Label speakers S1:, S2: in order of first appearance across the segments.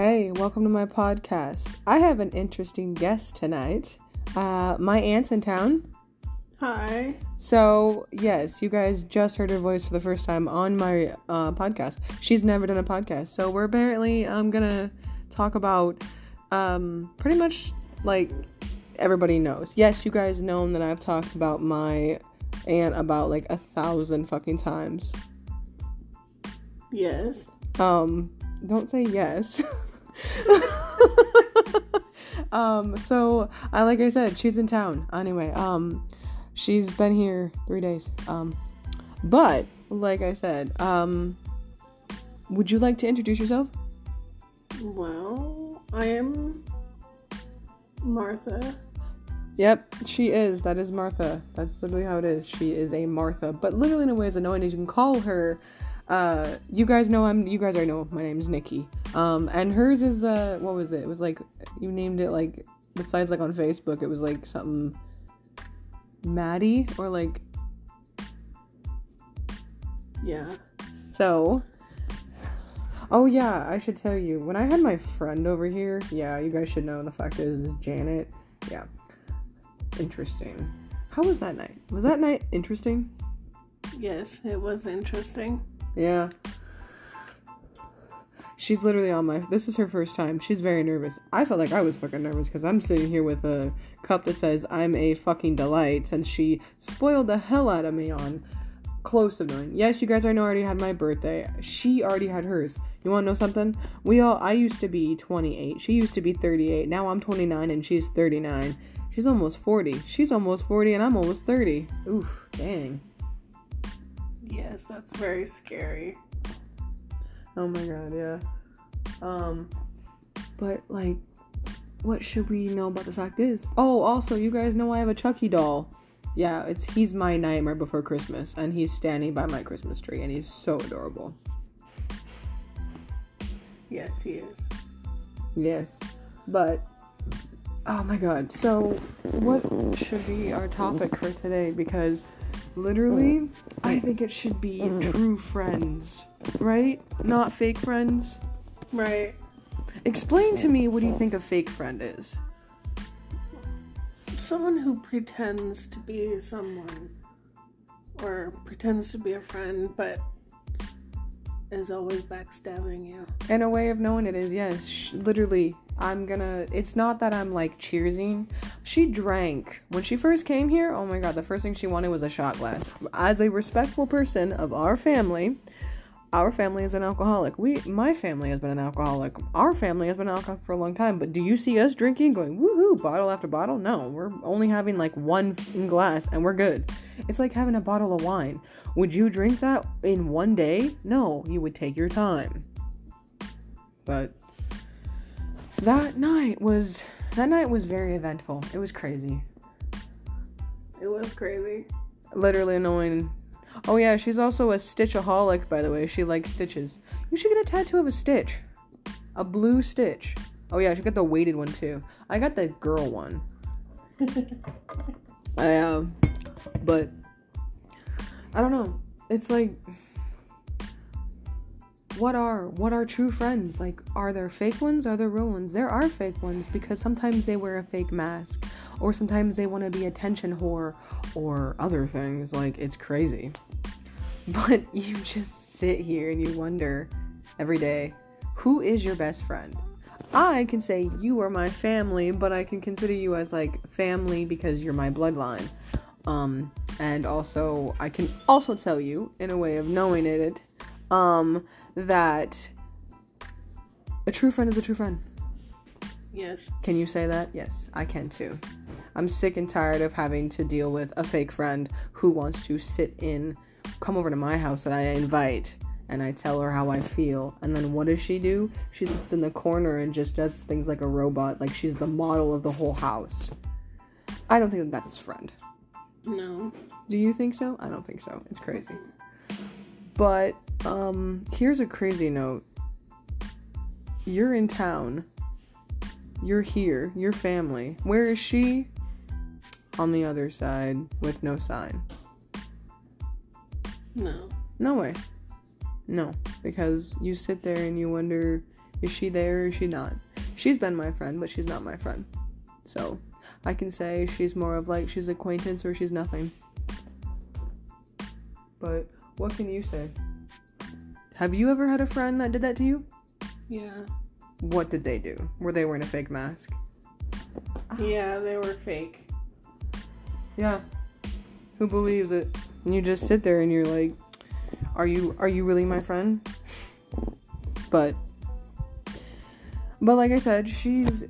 S1: Hey, welcome to my podcast. I have an interesting guest tonight. Uh, my aunt's in town.
S2: Hi.
S1: So, yes, you guys just heard her voice for the first time on my uh, podcast. She's never done a podcast. So, we're apparently um, gonna talk about um, pretty much like everybody knows. Yes, you guys know that I've talked about my aunt about like a thousand fucking times.
S2: Yes.
S1: Um, don't say yes. um, so I like I said, she's in town. Anyway, um, she's been here three days. Um, but like I said, um, would you like to introduce yourself?
S2: Well, I am Martha.
S1: Yep, she is. That is Martha. That's literally how it is. She is a Martha, but literally in a way as annoying as you can call her. Uh, you guys know I'm. You guys already know my name's Nikki. Um, and hers is uh, what was it? It was like you named it like besides like on Facebook, it was like something Maddie or like
S2: Yeah.
S1: so. Oh yeah, I should tell you. When I had my friend over here, yeah, you guys should know. The fact is, Janet. Yeah, interesting. How was that night? Was that night interesting?
S2: Yes, it was interesting.
S1: Yeah. She's literally on my. This is her first time. She's very nervous. I felt like I was fucking nervous because I'm sitting here with a cup that says I'm a fucking delight since she spoiled the hell out of me on close to knowing. Yes, you guys already know I already had my birthday. She already had hers. You want to know something? We all. I used to be 28. She used to be 38. Now I'm 29 and she's 39. She's almost 40. She's almost 40 and I'm almost 30. Oof, dang.
S2: Yes, that's very scary.
S1: Oh my god, yeah. Um, but like, what should we know about the fact is? Oh, also, you guys know I have a Chucky doll. Yeah, it's he's my nightmare before Christmas, and he's standing by my Christmas tree, and he's so adorable.
S2: Yes, he is.
S1: Yes, but oh my god. So, what should be our topic for today? Because literally, mm. I think it should be mm. true friends, right? Not fake friends.
S2: Right.
S1: Explain to me what do you think a fake friend is?
S2: Someone who pretends to be someone or pretends to be a friend but is always backstabbing you.
S1: And a way of knowing it is yes, sh- literally. I'm gonna. It's not that I'm like cheersing. She drank when she first came here. Oh my god, the first thing she wanted was a shot glass. As a respectful person of our family, our family is an alcoholic. We, my family has been an alcoholic. Our family has been an alcoholic for a long time. But do you see us drinking, going woohoo, bottle after bottle? No, we're only having like one glass and we're good. It's like having a bottle of wine. Would you drink that in one day? No, you would take your time. But that night was that night was very eventful. It was crazy.
S2: It was crazy.
S1: Literally annoying. Oh yeah, she's also a stitchaholic, by the way. She likes stitches. You should get a tattoo of a stitch. A blue stitch. Oh yeah, I should get the weighted one too. I got the girl one. I um but I don't know. It's like what are what are true friends? Like are there fake ones? Are there real ones? There are fake ones because sometimes they wear a fake mask or sometimes they want to be attention whore or other things. Like it's crazy. But you just sit here and you wonder every day, who is your best friend? I can say you are my family, but I can consider you as like family because you're my bloodline. Um, and also I can also tell you in a way of knowing it, um, that a true friend is a true friend.
S2: Yes.
S1: Can you say that? Yes, I can too. I'm sick and tired of having to deal with a fake friend who wants to sit in, come over to my house that I invite, and I tell her how I feel. And then what does she do? She sits in the corner and just does things like a robot, like she's the model of the whole house. I don't think that that's friend.
S2: No.
S1: Do you think so? I don't think so. It's crazy. But um here's a crazy note. You're in town. You're here. Your family. Where is she? On the other side with no sign.
S2: No.
S1: No way. No, because you sit there and you wonder Is she there or is she not? She's been my friend, but she's not my friend. So I can say she's more of like she's acquaintance or she's nothing. But what can you say? Have you ever had a friend that did that to you?
S2: Yeah.
S1: What did they do? Were they wearing a fake mask?
S2: Yeah, they were fake.
S1: Yeah. Who believes it? And you just sit there and you're like, "Are you are you really my friend?" But but like I said, she's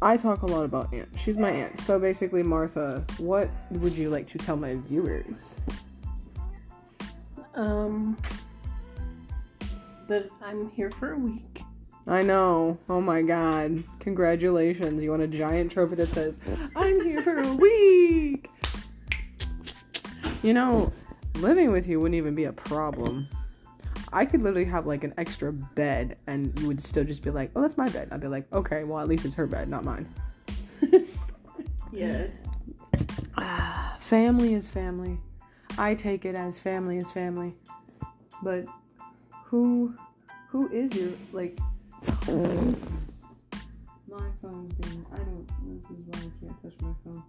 S1: I talk a lot about aunt. She's my aunt. So basically, Martha, what would you like to tell my viewers?
S2: Um, that I'm here for a week.
S1: I know. Oh my god. Congratulations. You want a giant trophy that says, I'm here for a week. You know, living with you wouldn't even be a problem. I could literally have like an extra bed and you would still just be like, oh, that's my bed. I'd be like, okay, well, at least it's her bed, not mine.
S2: Yes.
S1: Ah, family is family. I take it as family is family. But who who is your like my phone thing. I don't this is why I can't touch my phone.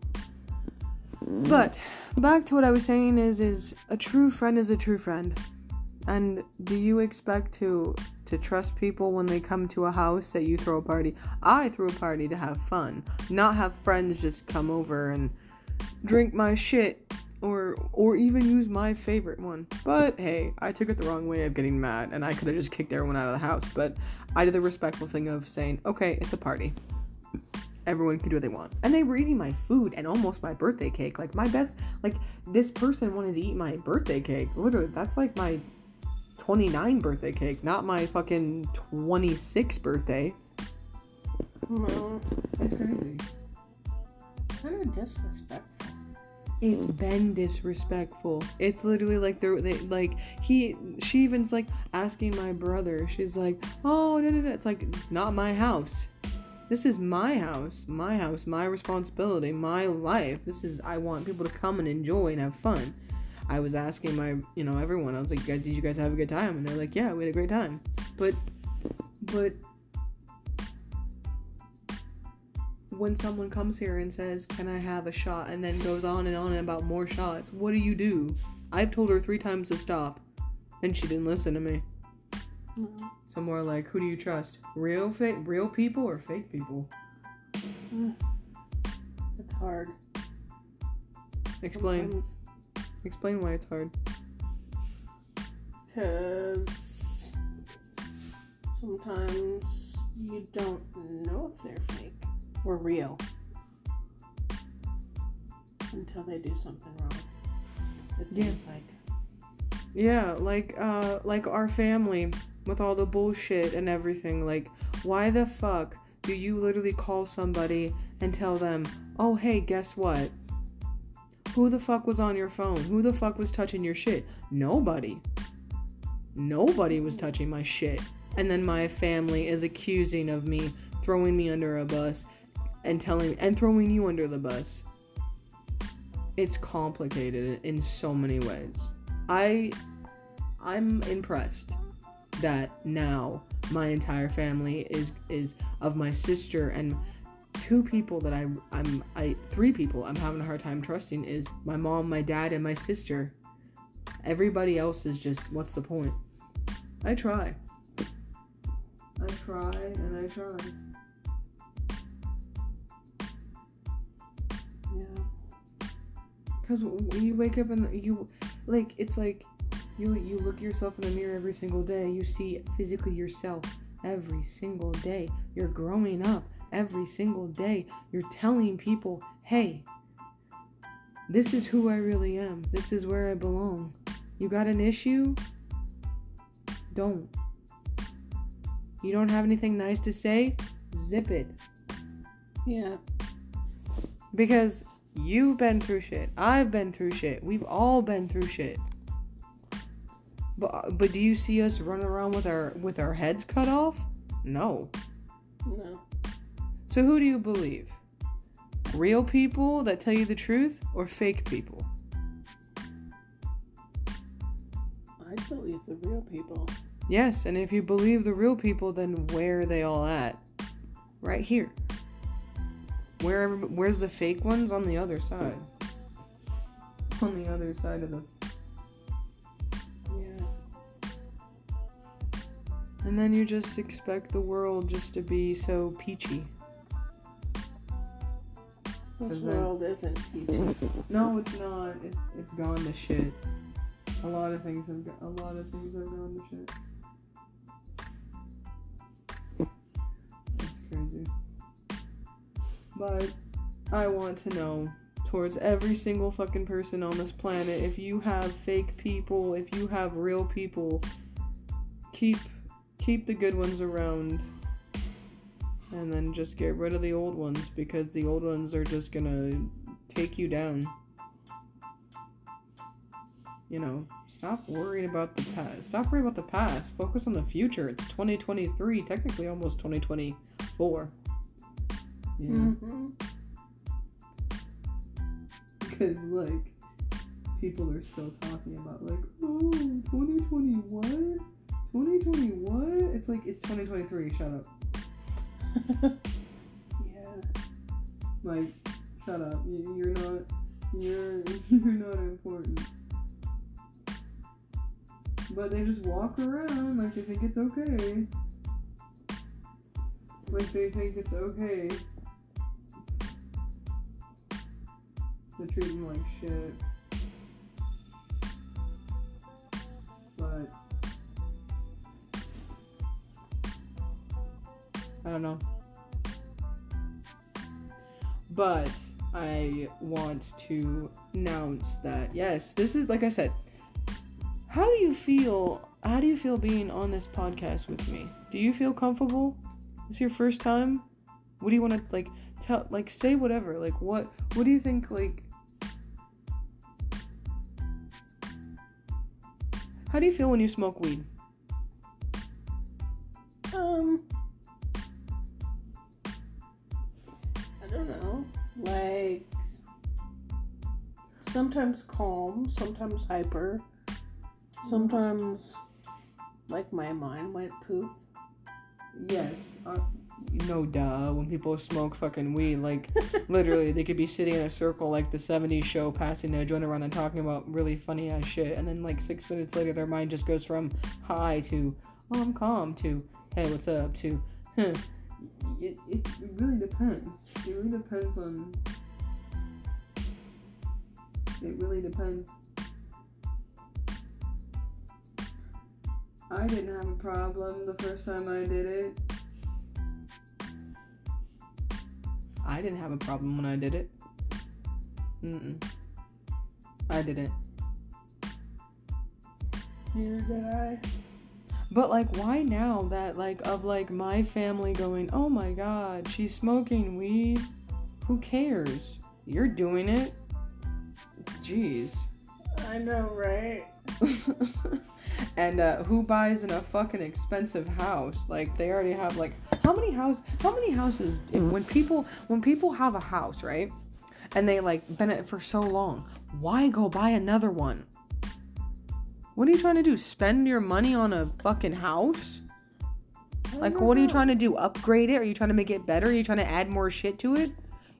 S1: But back to what I was saying is is a true friend is a true friend. And do you expect to to trust people when they come to a house that you throw a party? I threw a party to have fun, not have friends just come over and drink my shit or or even use my favorite one. But hey, I took it the wrong way of getting mad and I could have just kicked everyone out of the house, but I did the respectful thing of saying, "Okay, it's a party. Everyone can do what they want." And they were eating my food and almost my birthday cake. Like my best like this person wanted to eat my birthday cake. Literally, that's like my 29 birthday cake, not my fucking 26 birthday.
S2: No.
S1: That's crazy.
S2: Kind of disrespectful.
S1: It's been disrespectful. It's literally like they're they like he she even's like asking my brother. She's like, oh, it's like not my house. This is my house, my house, my responsibility, my life. This is I want people to come and enjoy and have fun. I was asking my you know everyone. I was like, guys, did you guys have a good time? And they're like, yeah, we had a great time. But but when someone comes here and says, Can I have a shot? and then goes on and on about more shots, what do you do? I've told her three times to stop, and she didn't listen to me.
S2: No.
S1: So more like, who do you trust? Real fake, real people or fake people? Mm.
S2: It's hard.
S1: Explain. Explain why it's hard.
S2: Because sometimes you don't know if they're fake or real until they do something wrong. It
S1: Yeah.
S2: seems like.
S1: Yeah, like uh like our family with all the bullshit and everything. Like, why the fuck do you literally call somebody and tell them, "Oh, hey, guess what? Who the fuck was on your phone? Who the fuck was touching your shit? Nobody. Nobody was touching my shit." And then my family is accusing of me, throwing me under a bus and telling and throwing you under the bus. It's complicated in so many ways. I I'm impressed that now my entire family is is of my sister and two people that I I'm I three people I'm having a hard time trusting is my mom, my dad, and my sister. Everybody else is just what's the point? I try. I try and I try. Cause when you wake up and you, like, it's like you you look yourself in the mirror every single day. You see physically yourself every single day. You're growing up every single day. You're telling people, hey, this is who I really am. This is where I belong. You got an issue? Don't. You don't have anything nice to say? Zip it.
S2: Yeah.
S1: Because you've been through shit. I've been through shit. We've all been through shit. But but do you see us running around with our with our heads cut off? No.
S2: No.
S1: So who do you believe? Real people that tell you the truth or fake people?
S2: I believe the real people.
S1: Yes, and if you believe the real people, then where are they all at? Right here. Where where's the fake ones on the other side? On the other side of the
S2: Yeah.
S1: And then you just expect the world just to be so peachy.
S2: This
S1: Is
S2: world isn't peachy.
S1: No, it's not. It's it's gone to shit. A lot of things have a lot of things have gone to shit. It's crazy. But I want to know towards every single fucking person on this planet if you have fake people, if you have real people, keep keep the good ones around and then just get rid of the old ones because the old ones are just gonna take you down. You know, stop worrying about the past. Stop worrying about the past. Focus on the future. It's 2023, technically almost 2024. Yeah.
S2: Mm-hmm.
S1: Because, like, people are still talking about, like, oh, 2021? 2021? It's like, it's 2023. Shut up.
S2: Yeah.
S1: Like, shut up. You're not. You're you're not important. But they just walk around like they think it's okay. Like they think it's okay to treat like shit. But I don't know. But I want to announce that yes, this is like I said. How do you feel? How do you feel being on this podcast with me? Do you feel comfortable? This your first time? What do you want to like tell? Like say whatever. Like what? What do you think? Like how do you feel when you smoke weed?
S2: Um. I don't know. Like. Sometimes calm, sometimes hyper, sometimes like my mind went poof.
S1: Yes. Uh, no, duh. When people smoke fucking weed, like literally, they could be sitting in a circle like the '70s show, passing a joint around and talking about really funny ass shit, and then like six minutes later, their mind just goes from high to oh, I'm calm to hey, what's up to huh. It, it, it really depends. It really depends on. It really depends. I didn't have a problem the first time I did it. I didn't have a problem when I did it. Mm-mm. I didn't.
S2: Neither did I.
S1: But like, why now that like of like my family going, oh my god, she's smoking weed. Who cares? You're doing it. Jeez.
S2: I know, right?
S1: and uh, who buys in a fucking expensive house? Like they already have like how many house? How many houses? When people when people have a house, right? And they like been it for so long, why go buy another one? What are you trying to do? Spend your money on a fucking house? Like, what are you trying to do? Upgrade it? Are you trying to make it better? Are you trying to add more shit to it?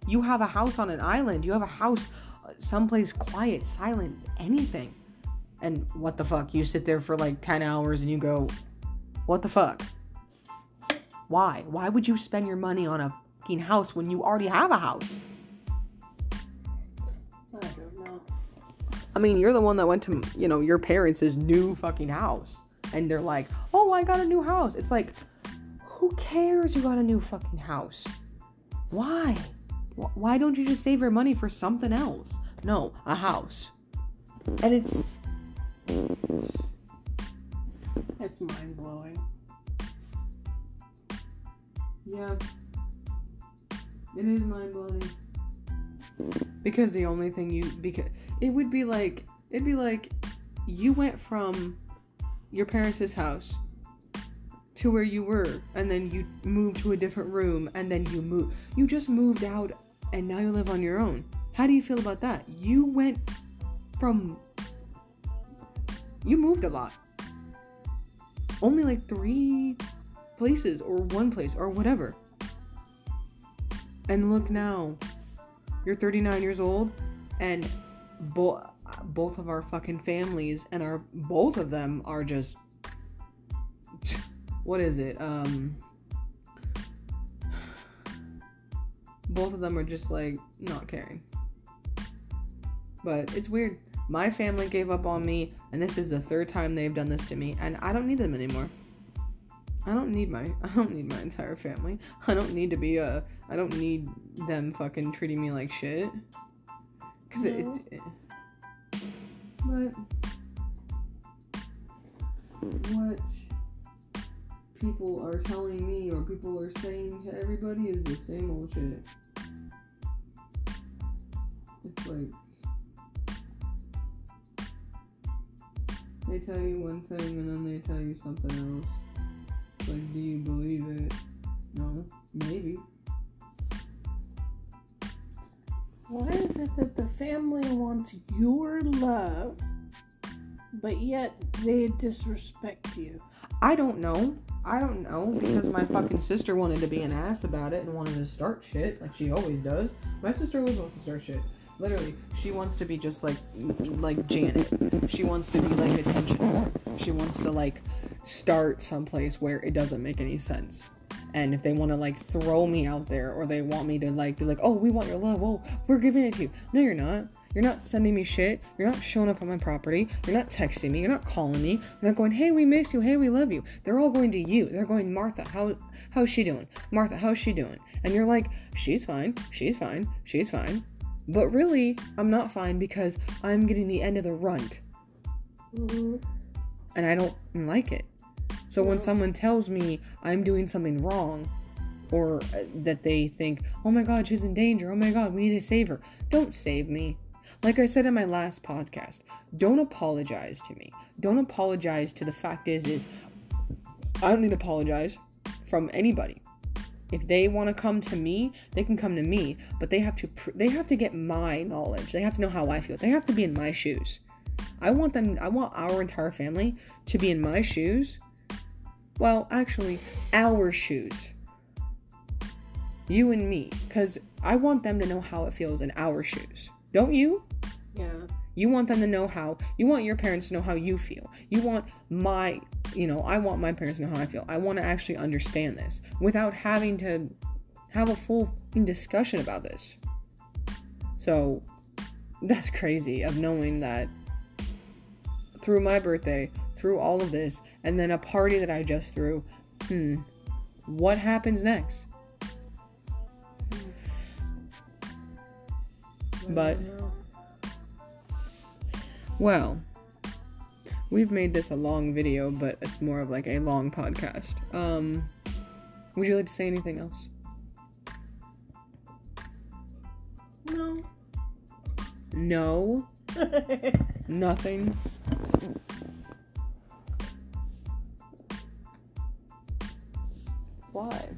S1: You have a house on an island. You have a house uh, someplace quiet, silent, anything. And what the fuck? You sit there for like 10 hours and you go, what the fuck? Why? Why would you spend your money on a fucking house when you already have a house?
S2: I don't know.
S1: I mean, you're the one that went to, you know, your parents' new fucking house. And they're like, oh, I got a new house. It's like, who cares you got a new fucking house? Why? Why don't you just save your money for something else? No, a house. And it's,
S2: It's mind blowing.
S1: Yeah. It is mind blowing. Because the only thing you, because it would be like, it'd be like you went from your parents' house to where you were and then you moved to a different room and then you moved you just moved out and now you live on your own how do you feel about that you went from you moved a lot only like three places or one place or whatever. And look now, you're 39 years old, and bo- both of our fucking families and our both of them are just what is it? Um, both of them are just like not caring. But it's weird. My family gave up on me, and this is the third time they've done this to me, and I don't need them anymore. I don't need my I don't need my entire family. I don't need to be a I don't need them fucking treating me like shit. Cause it, it, it but what people are telling me or people are saying to everybody is the same old shit. It's like they tell you one thing and then they tell you something else. It's like, do you believe it? No, maybe.
S2: Why is it that the family wants your love, but yet they disrespect you?
S1: I don't know. I don't know because my fucking sister wanted to be an ass about it and wanted to start shit like she always does. My sister always wants to start shit. Literally, she wants to be just like like Janet. She wants to be like attention. She wants to like start someplace where it doesn't make any sense. And if they want to like throw me out there or they want me to like be like, "Oh, we want your love. Oh, we're giving it to you." No, you're not. You're not sending me shit. You're not showing up on my property. You're not texting me. You're not calling me. You're not going, "Hey, we miss you. Hey, we love you." They're all going to you. They're going, "Martha, how how's she doing? Martha, how's she doing?" And you're like, "She's fine. She's fine. She's fine." But really, I'm not fine because I'm getting the end of the runt
S2: Mm-hmm.
S1: and I don't like it. So when someone tells me I'm doing something wrong or uh, that they think, "Oh my god, she's in danger. Oh my god, we need to save her." Don't save me. Like I said in my last podcast, don't apologize to me. Don't apologize to the fact is is I don't need to apologize from anybody. If they want to come to me, they can come to me, but they have to pr- they have to get my knowledge. They have to know how I feel. They have to be in my shoes. I want them I want our entire family to be in my shoes. Well, actually, our shoes. You and me cuz I want them to know how it feels in our shoes. Don't you?
S2: Yeah.
S1: You want them to know how, you want your parents to know how you feel. You want my, you know, I want my parents to know how I feel. I want to actually understand this without having to have a full discussion about this. So that's crazy of knowing that through my birthday, through all of this, and then a party that I just threw, hmm, what happens next? But-
S2: I don't know.
S1: Well, we've made this a long video, but it's more of like a long podcast. Um, would you like to say anything else?
S2: no.
S1: No, nothing. Why?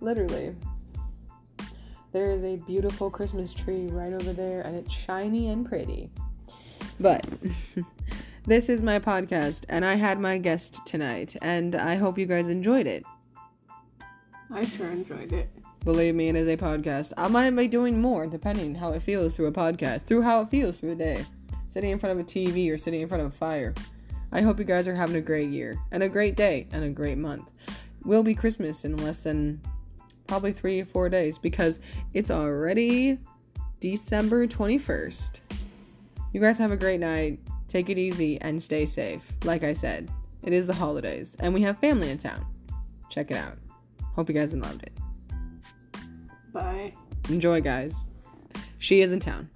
S1: Literally. There is a beautiful Christmas tree right over there, and it's shiny and pretty. But this is my podcast, and I had my guest tonight, and I hope you guys enjoyed it.
S2: I sure enjoyed it.
S1: Believe me, it is a podcast. I might be doing more depending how it feels through a podcast, through how it feels through the day, sitting in front of a TV or sitting in front of a fire. I hope you guys are having a great year and a great day and a great month. Will be Christmas in less than probably three or four days because it's already December 21st. You guys have a great night. Take it easy and stay safe. Like I said, it is the holidays and we have family in town. Check it out. Hope you guys loved it.
S2: Bye.
S1: Enjoy, guys. She is in town.